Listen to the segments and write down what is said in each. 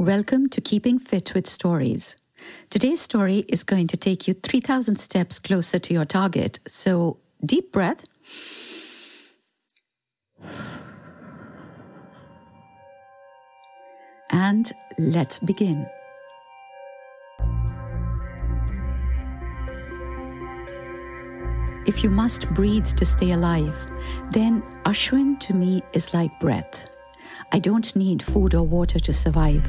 Welcome to Keeping Fit with Stories. Today's story is going to take you 3,000 steps closer to your target. So, deep breath. And let's begin. If you must breathe to stay alive, then Ashwin to me is like breath. I don't need food or water to survive,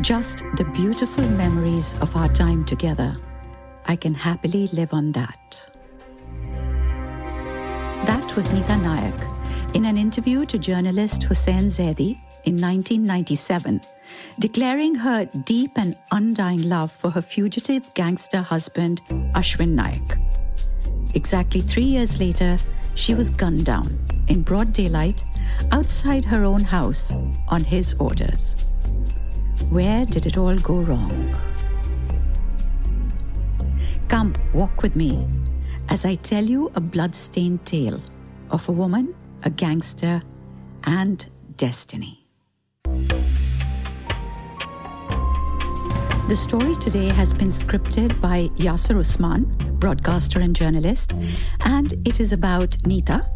just the beautiful memories of our time together. I can happily live on that. That was Nita Naik in an interview to journalist Hussain Zaidi in 1997, declaring her deep and undying love for her fugitive gangster husband, Ashwin Naik. Exactly three years later, she was gunned down in broad daylight outside her own house on his orders. Where did it all go wrong? Come, walk with me as I tell you a blood-stained tale of a woman, a gangster, and destiny. The story today has been scripted by Yasser Usman, broadcaster and journalist, and it is about Nita,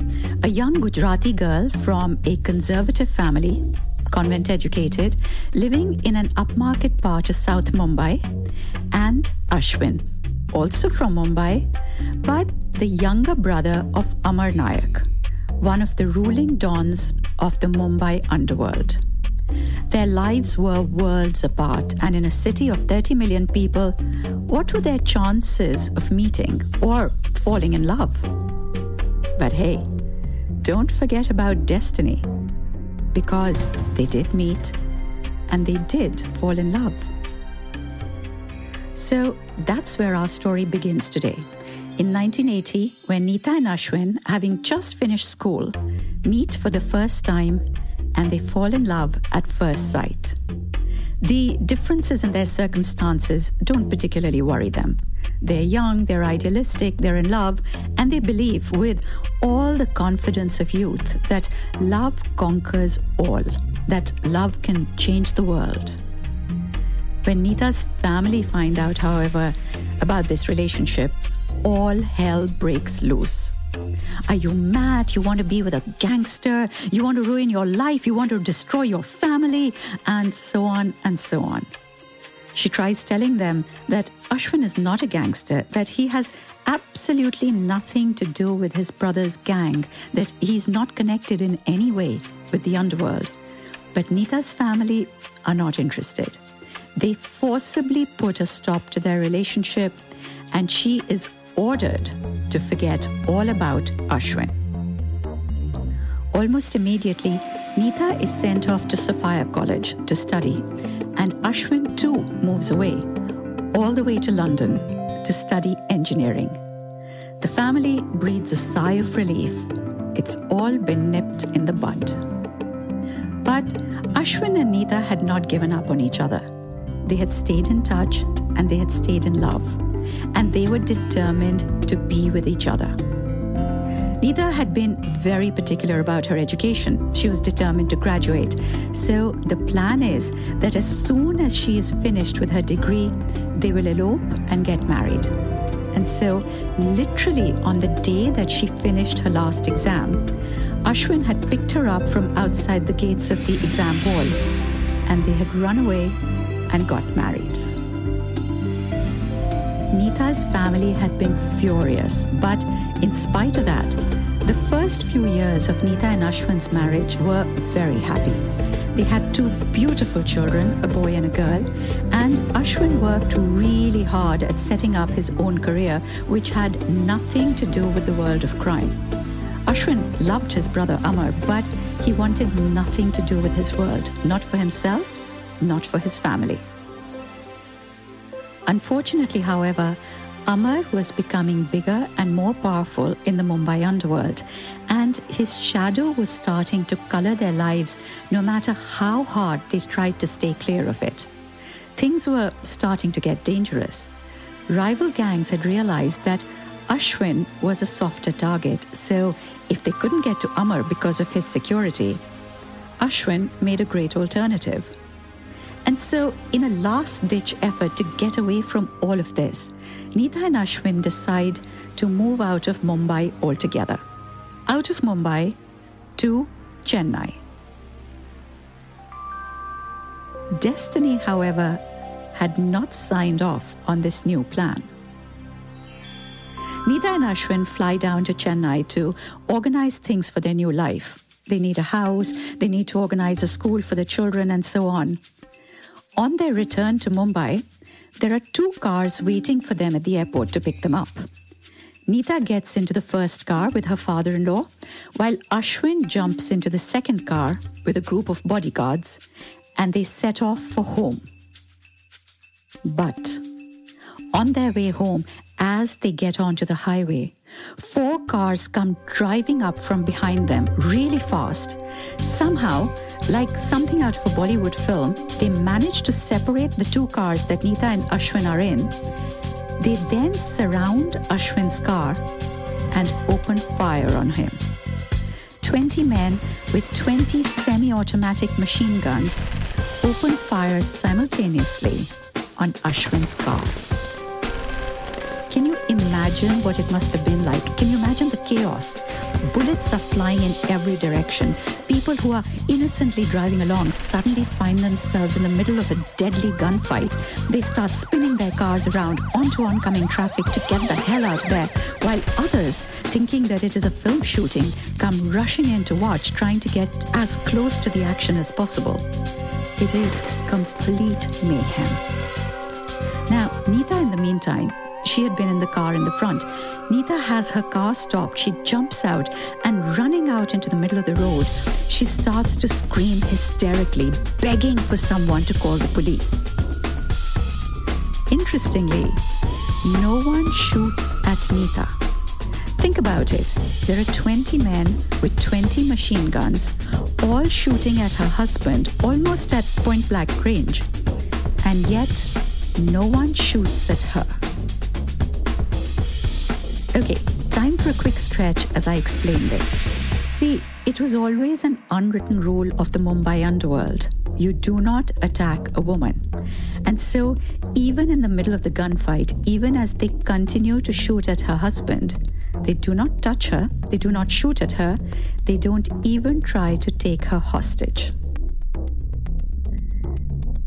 a young Gujarati girl from a conservative family, convent educated, living in an upmarket part of South Mumbai, and Ashwin, also from Mumbai, but the younger brother of Amar Naik, one of the ruling dons of the Mumbai underworld. Their lives were worlds apart, and in a city of 30 million people, what were their chances of meeting or falling in love? But hey, don't forget about destiny, because they did meet and they did fall in love. So that's where our story begins today. In 1980, when Nita and Ashwin, having just finished school, meet for the first time and they fall in love at first sight. The differences in their circumstances don't particularly worry them. They're young, they're idealistic, they're in love, and they believe with all the confidence of youth that love conquers all, that love can change the world. When Nita's family find out, however, about this relationship, all hell breaks loose. Are you mad? You want to be with a gangster? You want to ruin your life? You want to destroy your family? And so on and so on. She tries telling them that Ashwin is not a gangster, that he has absolutely nothing to do with his brother's gang, that he's not connected in any way with the underworld. But Nita's family are not interested. They forcibly put a stop to their relationship, and she is ordered to forget all about Ashwin. Almost immediately, Nita is sent off to Sophia College to study, and Ashwin too moves away, all the way to London to study engineering. The family breathes a sigh of relief. It's all been nipped in the bud. But Ashwin and Nita had not given up on each other. They had stayed in touch and they had stayed in love and they were determined to be with each other. Nita had been very particular about her education. She was determined to graduate. So the plan is that as soon as she is finished with her degree, they will elope and get married. And so, literally on the day that she finished her last exam, Ashwin had picked her up from outside the gates of the exam hall, and they had run away and got married. Nita's family had been furious, but in spite of that, the first few years of Nita and Ashwin's marriage were very happy. They had two beautiful children, a boy and a girl, and Ashwin worked really hard at setting up his own career, which had nothing to do with the world of crime. Ashwin loved his brother Amar, but he wanted nothing to do with his world, not for himself, not for his family. Unfortunately, however, Amar was becoming bigger and more powerful in the Mumbai underworld, and his shadow was starting to color their lives no matter how hard they tried to stay clear of it. Things were starting to get dangerous. Rival gangs had realized that Ashwin was a softer target, so if they couldn't get to Amar because of his security, Ashwin made a great alternative. And so, in a last ditch effort to get away from all of this, Nita and Ashwin decide to move out of Mumbai altogether. Out of Mumbai to Chennai. Destiny, however, had not signed off on this new plan. Nita and Ashwin fly down to Chennai to organize things for their new life. They need a house, they need to organize a school for their children, and so on. On their return to Mumbai, there are two cars waiting for them at the airport to pick them up. Nita gets into the first car with her father in law, while Ashwin jumps into the second car with a group of bodyguards, and they set off for home. But on their way home, as they get onto the highway, four cars come driving up from behind them really fast. Somehow, like something out of a Bollywood film, they manage to separate the two cars that Nita and Ashwin are in. They then surround Ashwin's car and open fire on him. 20 men with 20 semi automatic machine guns open fire simultaneously on Ashwin's car. Imagine what it must have been like? Can you imagine the chaos? Bullets are flying in every direction. People who are innocently driving along suddenly find themselves in the middle of a deadly gunfight. They start spinning their cars around onto oncoming traffic to get the hell out there, while others, thinking that it is a film shooting, come rushing in to watch, trying to get as close to the action as possible. It is complete mayhem. Now, Nita, in the meantime, she had been in the car in the front. Nita has her car stopped. She jumps out and running out into the middle of the road, she starts to scream hysterically, begging for someone to call the police. Interestingly, no one shoots at Nita. Think about it. There are 20 men with 20 machine guns, all shooting at her husband almost at point blank range. And yet, no one shoots at her. Okay, time for a quick stretch as I explain this. See, it was always an unwritten rule of the Mumbai underworld. You do not attack a woman. And so, even in the middle of the gunfight, even as they continue to shoot at her husband, they do not touch her, they do not shoot at her, they don't even try to take her hostage.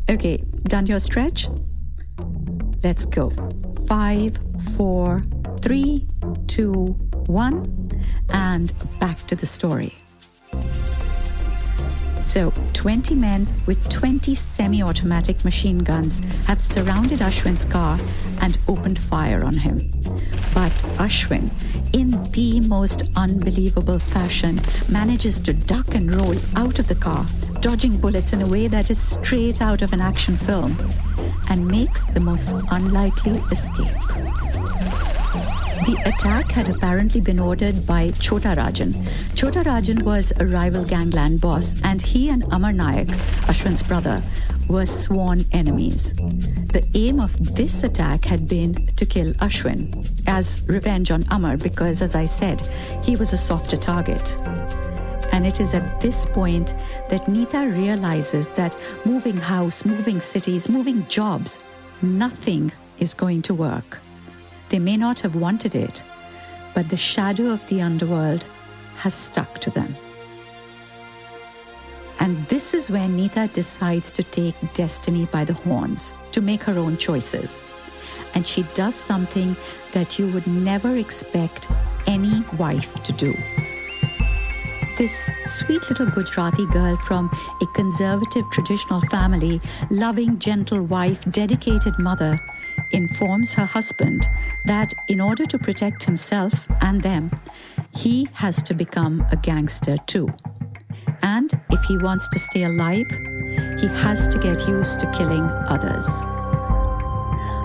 Okay, done your stretch? Let's go. Five, four, three, two, one, and back to the story. So, 20 men with 20 semi automatic machine guns have surrounded Ashwin's car and opened fire on him. But Ashwin, in the most unbelievable fashion, manages to duck and roll out of the car, dodging bullets in a way that is straight out of an action film, and makes the most unlikely escape. The attack had apparently been ordered by Chota Rajan. Chota Rajan was a rival gangland boss, and he and Amar Naik, Ashwin's brother, were sworn enemies. The aim of this attack had been to kill Ashwin as revenge on Amar because, as I said, he was a softer target. And it is at this point that Nita realizes that moving house, moving cities, moving jobs, nothing is going to work. They may not have wanted it, but the shadow of the underworld has stuck to them. And this is where Nita decides to take destiny by the horns, to make her own choices. And she does something that you would never expect any wife to do. This sweet little Gujarati girl from a conservative traditional family, loving, gentle wife, dedicated mother, informs her husband that in order to protect himself and them, he has to become a gangster too. And if he wants to stay alive, he has to get used to killing others.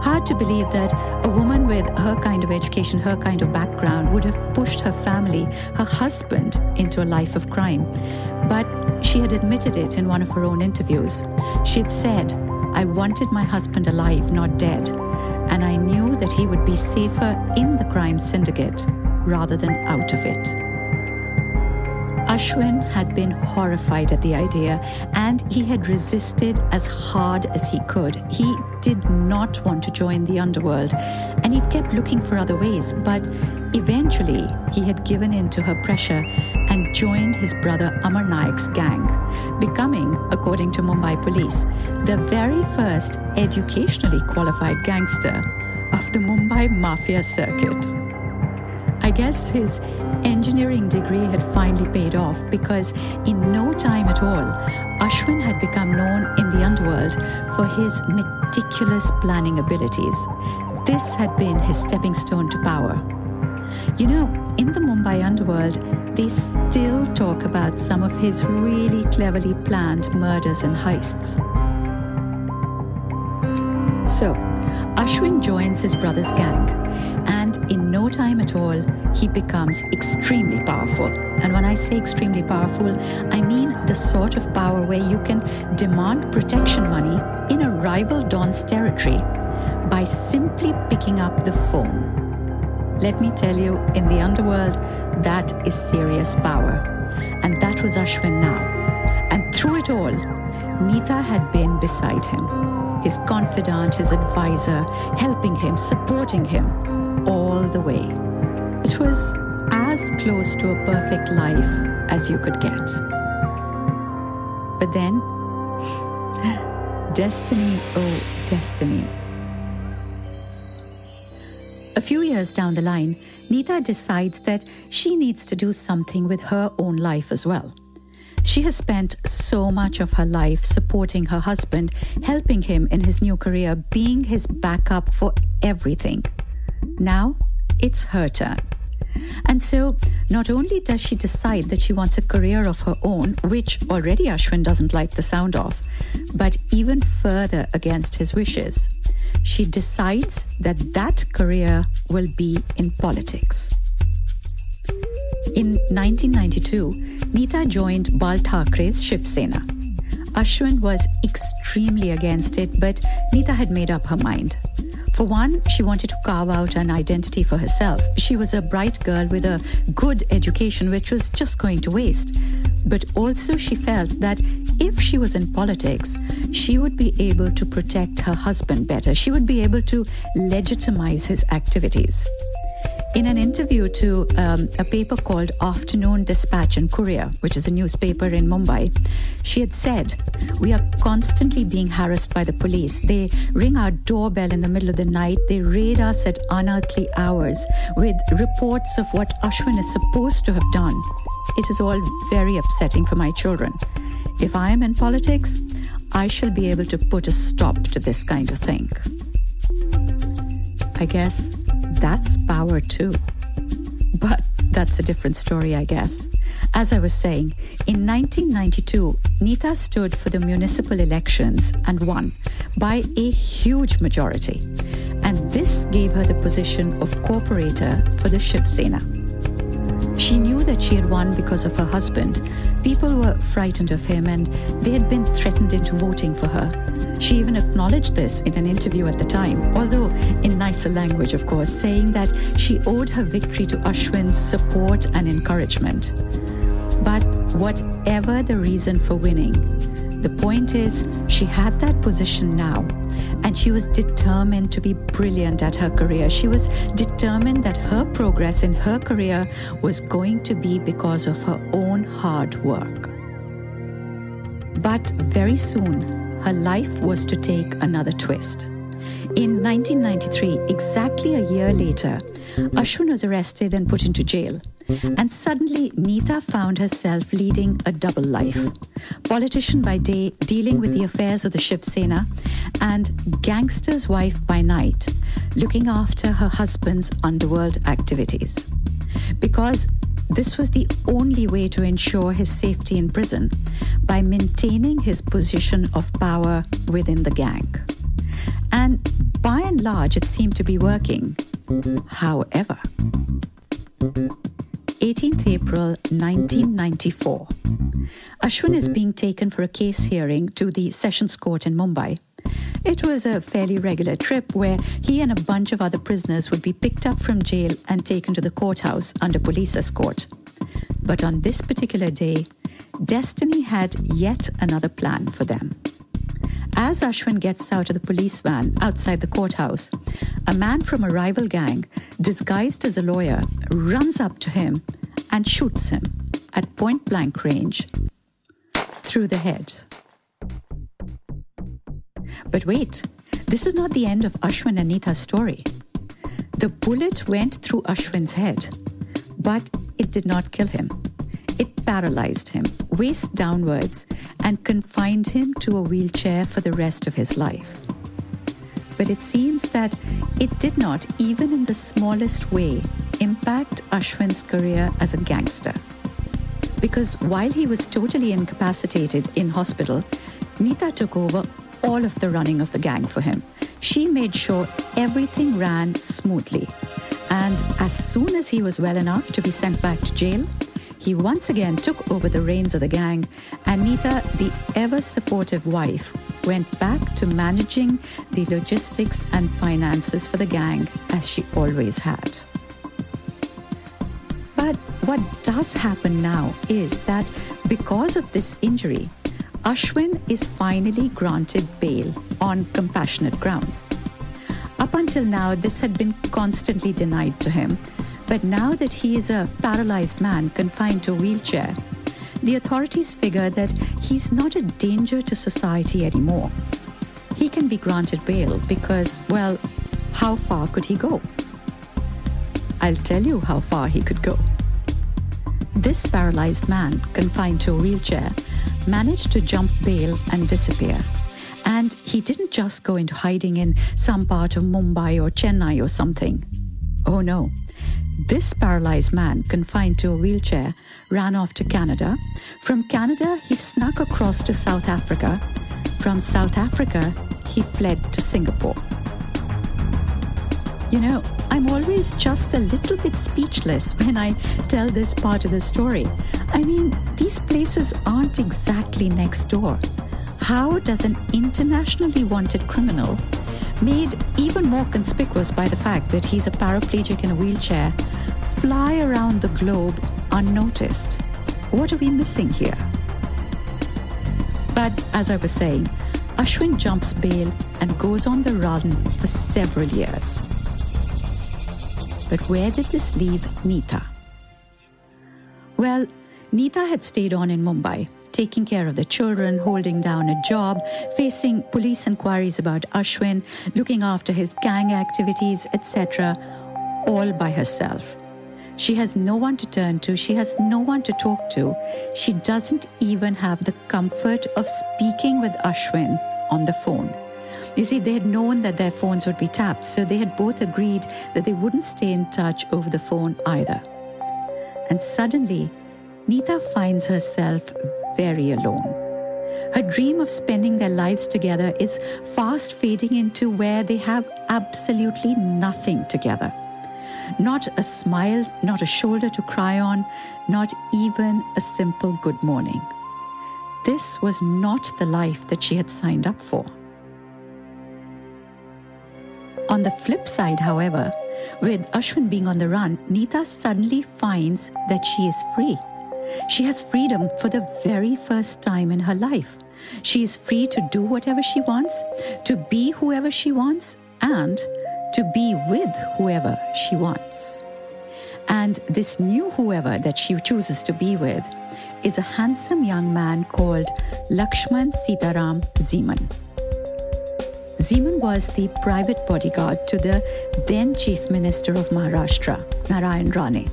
Hard to believe that a woman with her kind of education, her kind of background, would have pushed her family, her husband, into a life of crime. But she had admitted it in one of her own interviews. She had said, I wanted my husband alive, not dead and I knew that he would be safer in the crime syndicate rather than out of it. Ashwin had been horrified at the idea and he had resisted as hard as he could. He did not want to join the underworld and he kept looking for other ways, but eventually he had given in to her pressure and joined his brother Amar Naik's gang, becoming, according to Mumbai police, the very first educationally qualified gangster of the Mumbai mafia circuit. I guess his engineering degree had finally paid off because in no time at all, Ashwin had become known in the underworld for his meticulous planning abilities. This had been his stepping stone to power. You know, in the Mumbai underworld, they still talk about some of his really cleverly planned murders and heists. So, Ashwin joins his brother's gang, and in no time at all, he becomes extremely powerful. And when I say extremely powerful, I mean the sort of power where you can demand protection money in a rival Don's territory by simply picking up the phone. Let me tell you, in the underworld, that is serious power. And that was Ashwin now. And through it all, Nita had been beside him his confidant, his advisor, helping him, supporting him all the way. It was as close to a perfect life as you could get. But then, destiny, oh, destiny. A few years down the line, Nita decides that she needs to do something with her own life as well. She has spent so much of her life supporting her husband, helping him in his new career, being his backup for everything. Now it's her turn. And so, not only does she decide that she wants a career of her own, which already Ashwin doesn't like the sound of, but even further against his wishes, she decides that that career will be in politics. In 1992, Nita joined Bal Thackeray's Shiv Sena. Ashwin was extremely against it, but Nita had made up her mind. For one, she wanted to carve out an identity for herself. She was a bright girl with a good education, which was just going to waste. But also, she felt that if she was in politics, she would be able to protect her husband better. She would be able to legitimize his activities. In an interview to um, a paper called Afternoon Dispatch and Courier, which is a newspaper in Mumbai, she had said, We are constantly being harassed by the police. They ring our doorbell in the middle of the night. They raid us at unearthly hours with reports of what Ashwin is supposed to have done. It is all very upsetting for my children. If I am in politics, I shall be able to put a stop to this kind of thing. I guess that's power too. But that's a different story, I guess. As I was saying, in 1992, Nita stood for the municipal elections and won by a huge majority. And this gave her the position of corporator for the Shiv Sena. She knew that she had won because of her husband. People were frightened of him and they had been threatened into voting for her. She even acknowledged this in an interview at the time, although in nicer language, of course, saying that she owed her victory to Ashwin's support and encouragement. But whatever the reason for winning, the point is she had that position now and she was determined to be brilliant at her career. She was determined that her progress in her career was going to be because of her own hard work. But very soon, her life was to take another twist. In 1993, exactly a year later, Ashwin was arrested and put into jail. And suddenly, Nita found herself leading a double life. Politician by day, dealing with the affairs of the Shiv Sena, and gangster's wife by night, looking after her husband's underworld activities. Because this was the only way to ensure his safety in prison by maintaining his position of power within the gang. And by and large, it seemed to be working. However, 18th April 1994, Ashwin is being taken for a case hearing to the Sessions Court in Mumbai. It was a fairly regular trip where he and a bunch of other prisoners would be picked up from jail and taken to the courthouse under police escort. But on this particular day, destiny had yet another plan for them. As Ashwin gets out of the police van outside the courthouse, a man from a rival gang, disguised as a lawyer, runs up to him and shoots him at point blank range through the head. But wait, this is not the end of Ashwin and Nita's story. The bullet went through Ashwin's head, but it did not kill him. Paralyzed him, waist downwards, and confined him to a wheelchair for the rest of his life. But it seems that it did not, even in the smallest way, impact Ashwin's career as a gangster. Because while he was totally incapacitated in hospital, Nita took over all of the running of the gang for him. She made sure everything ran smoothly. And as soon as he was well enough to be sent back to jail, he once again took over the reins of the gang, and Nita, the ever supportive wife, went back to managing the logistics and finances for the gang as she always had. But what does happen now is that because of this injury, Ashwin is finally granted bail on compassionate grounds. Up until now, this had been constantly denied to him, but now that he is a paralyzed man confined to a wheelchair, the authorities figure that he's not a danger to society anymore. He can be granted bail because, well, how far could he go? I'll tell you how far he could go. This paralyzed man, confined to a wheelchair, managed to jump bail and disappear. And he didn't just go into hiding in some part of Mumbai or Chennai or something. Oh no. This paralyzed man, confined to a wheelchair, ran off to Canada. From Canada, he snuck across to South Africa. From South Africa, he fled to Singapore. You know, I'm always just a little bit speechless when I tell this part of the story. I mean, these places aren't exactly next door. How does an internationally wanted criminal, made even more conspicuous by the fact that he's a paraplegic in a wheelchair, fly around the globe unnoticed? What are we missing here? But as I was saying, Ashwin jumps bail and goes on the run for several years. But where did this leave Nita? Well, Nita had stayed on in Mumbai, taking care of the children, holding down a job, facing police inquiries about Ashwin, looking after his gang activities, etc., all by herself. She has no one to turn to. She has no one to talk to. She doesn't even have the comfort of speaking with Ashwin on the phone. You see, they had known that their phones would be tapped, so they had both agreed that they wouldn't stay in touch over the phone either. And suddenly, Nita finds herself very alone. Her dream of spending their lives together is fast fading into where they have absolutely nothing together. Not a smile, not a shoulder to cry on, not even a simple good morning. This was not the life that she had signed up for. On the flip side, however, with Ashwin being on the run, Nita suddenly finds that she is free. She has freedom for the very first time in her life. She is free to do whatever she wants, to be whoever she wants, and to be with whoever she wants. And this new whoever that she chooses to be with is a handsome young man called Lakshman Sitaram Zeman. Zeman was the private bodyguard to the then Chief Minister of Maharashtra, Narayan Rane.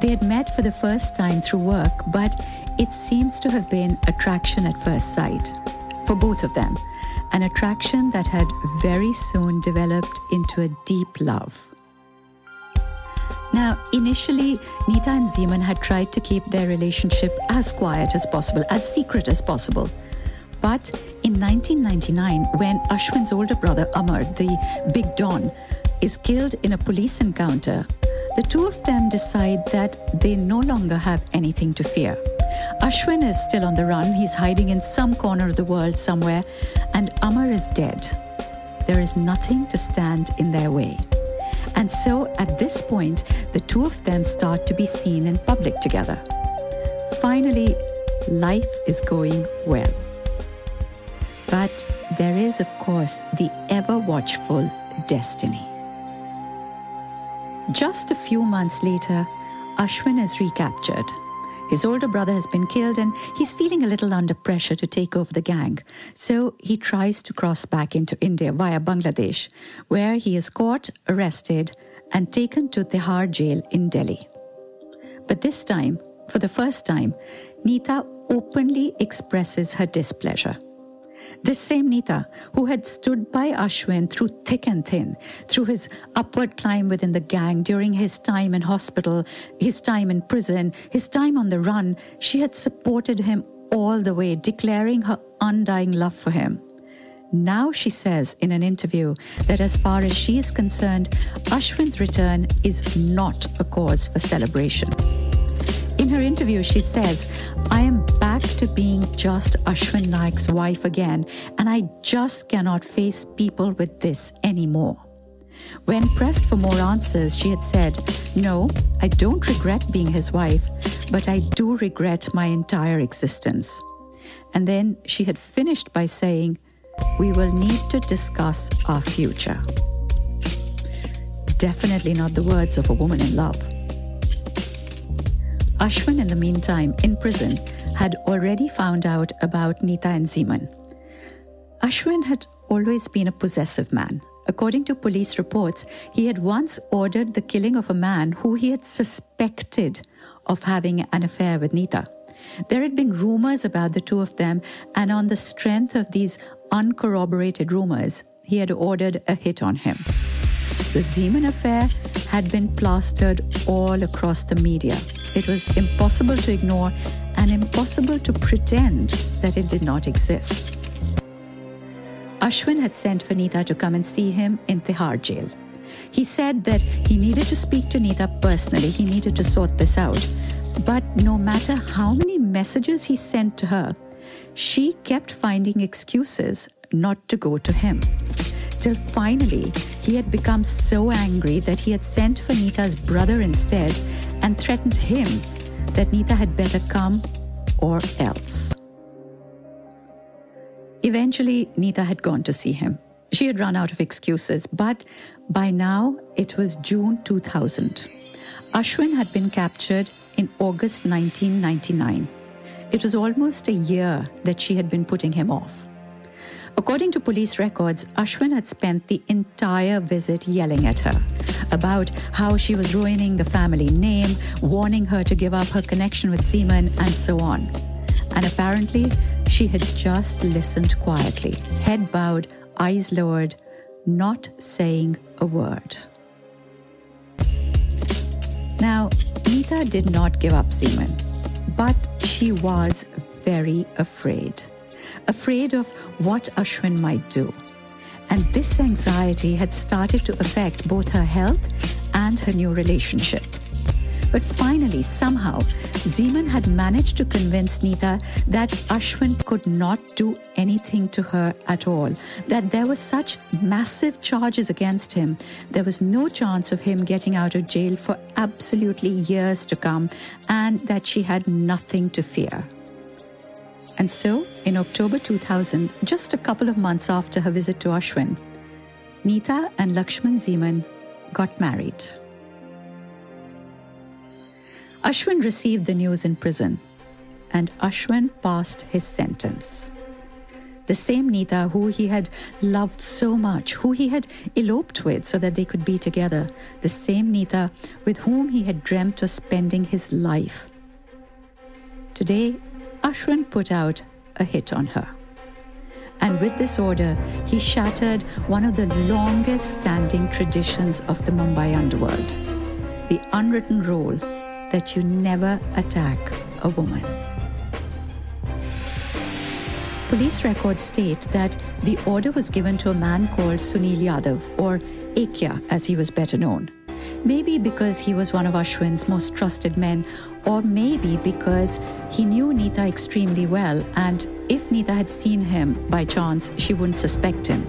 They had met for the first time through work, but it seems to have been attraction at first sight for both of them, an attraction that had very soon developed into a deep love. Now, initially, Nita and Zeman had tried to keep their relationship as quiet as possible, as secret as possible. But in 1999, when Ashwin's older brother Amar, the Big Don, is killed in a police encounter, the two of them decide that they no longer have anything to fear. Ashwin is still on the run, he's hiding in some corner of the world somewhere, and Amar is dead. There is nothing to stand in their way. And so at this point, the two of them start to be seen in public together. Finally, life is going well. But there is, of course, the ever watchful destiny. Just a few months later, Ashwin is recaptured. His older brother has been killed and he's feeling a little under pressure to take over the gang. So he tries to cross back into India via Bangladesh, where he is caught, arrested, and taken to Tihar jail in Delhi. But this time, for the first time, Nita openly expresses her displeasure. This same Nita, who had stood by Ashwin through thick and thin, through his upward climb within the gang, during his time in hospital, his time in prison, his time on the run, she had supported him all the way, declaring her undying love for him. Now she says in an interview that as far as she is concerned, Ashwin's return is not a cause for celebration. In her interview, she says, I am back to being just Ashwin Naik's wife again, and I just cannot face people with this anymore. When pressed for more answers, she had said, No, I don't regret being his wife, but I do regret my entire existence. And then she had finished by saying, We will need to discuss our future. Definitely not the words of a woman in love. Ashwin, in the meantime, in prison, had already found out about Nita and Zeman. Ashwin had always been a possessive man. According to police reports, he had once ordered the killing of a man who he had suspected of having an affair with Nita. There had been rumors about the two of them, and on the strength of these uncorroborated rumors, he had ordered a hit on him. The Zeman affair had been plastered all across the media. It was impossible to ignore and impossible to pretend that it did not exist. Ashwin had sent for to come and see him in Tihar jail. He said that he needed to speak to Nita personally, he needed to sort this out. But no matter how many messages he sent to her, she kept finding excuses not to go to him till finally he had become so angry that he had sent for Nita's brother instead and threatened him that Nita had better come or else. Eventually, Nita had gone to see him. She had run out of excuses, but by now it was June 2000. Ashwin had been captured in August 1999. It was almost a year that she had been putting him off. According to police records, Ashwin had spent the entire visit yelling at her about how she was ruining the family name, warning her to give up her connection with Zeman, and so on. And apparently, she had just listened quietly, head bowed, eyes lowered, not saying a word. Now, Nita did not give up Zeman, but she was very afraid afraid of what Ashwin might do. And this anxiety had started to affect both her health and her new relationship. But finally, somehow, Zeman had managed to convince Nita that Ashwin could not do anything to her at all, that there were such massive charges against him, there was no chance of him getting out of jail for absolutely years to come, and that she had nothing to fear. And so, in October 2000, just a couple of months after her visit to Ashwin, Nita and Lakshman Zeman got married. Ashwin received the news in prison, and Ashwin passed his sentence. The same Nita who he had loved so much, who he had eloped with so that they could be together, the same Nita with whom he had dreamt of spending his life. Today, Ashwin put out a hit on her. And with this order, he shattered one of the longest standing traditions of the Mumbai underworld the unwritten rule that you never attack a woman. Police records state that the order was given to a man called Sunil Yadav, or Ekya as he was better known. Maybe because he was one of Ashwin's most trusted men, or maybe because he knew Nita extremely well, and if Nita had seen him by chance, she wouldn't suspect him.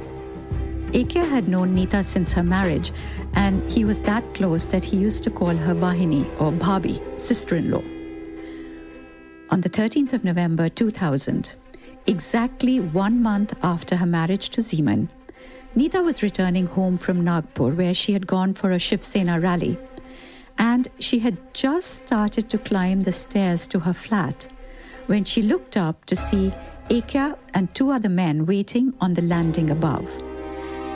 Akia had known Nita since her marriage, and he was that close that he used to call her Vahini or Bhabi, sister in law. On the 13th of November 2000, exactly one month after her marriage to Zeman, Nita was returning home from Nagpur, where she had gone for a Shiv Sena rally, and she had just started to climb the stairs to her flat when she looked up to see Akia and two other men waiting on the landing above.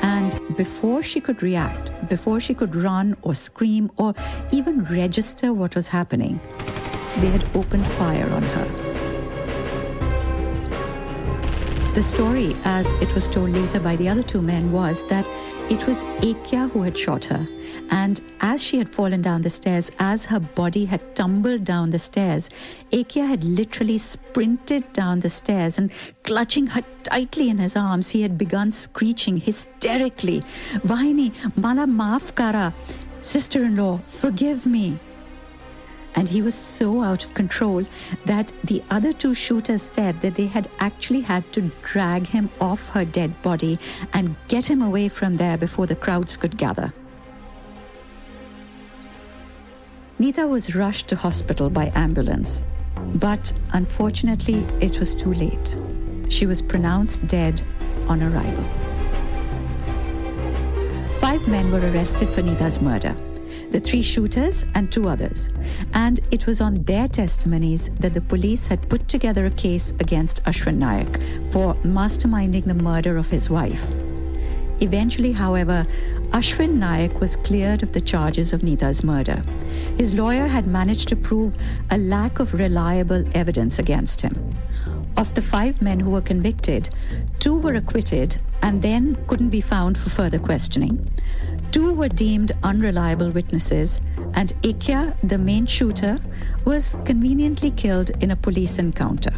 And before she could react, before she could run or scream or even register what was happening, they had opened fire on her. The story, as it was told later by the other two men, was that it was Akia who had shot her and as she had fallen down the stairs, as her body had tumbled down the stairs, Akia had literally sprinted down the stairs and clutching her tightly in his arms, he had begun screeching hysterically, Vahini, mala maaf kara, sister-in-law, forgive me. And he was so out of control that the other two shooters said that they had actually had to drag him off her dead body and get him away from there before the crowds could gather. Nita was rushed to hospital by ambulance, but unfortunately, it was too late. She was pronounced dead on arrival. Five men were arrested for Nita's murder the three shooters and two others. And it was on their testimonies that the police had put together a case against Ashwin Naik for masterminding the murder of his wife. Eventually, however, Ashwin Naik was cleared of the charges of Nita's murder. His lawyer had managed to prove a lack of reliable evidence against him. Of the five men who were convicted, two were acquitted and then couldn't be found for further questioning. Two were deemed unreliable witnesses, and Akia, the main shooter, was conveniently killed in a police encounter.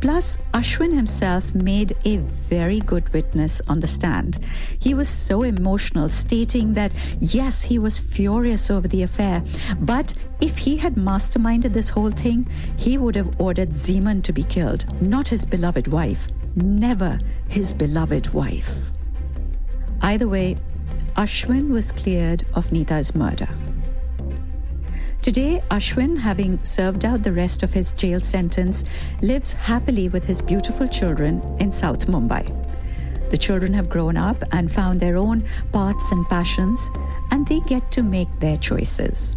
Plus, Ashwin himself made a very good witness on the stand. He was so emotional, stating that yes, he was furious over the affair, but if he had masterminded this whole thing, he would have ordered Zeman to be killed, not his beloved wife. Never his beloved wife. Either way, Ashwin was cleared of Nita's murder. Today, Ashwin, having served out the rest of his jail sentence, lives happily with his beautiful children in South Mumbai. The children have grown up and found their own paths and passions, and they get to make their choices.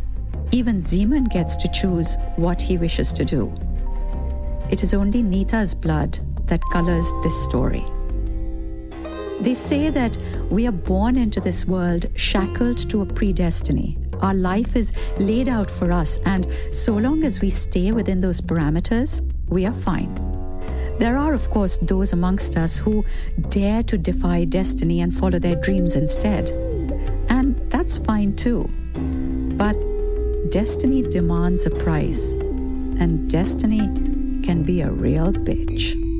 Even Zeman gets to choose what he wishes to do. It is only Nita's blood that colors this story. They say that we are born into this world shackled to a predestiny, our life is laid out for us, and so long as we stay within those parameters, we are fine. There are, of course, those amongst us who dare to defy destiny and follow their dreams instead. And that's fine too. But destiny demands a price, and destiny can be a real bitch.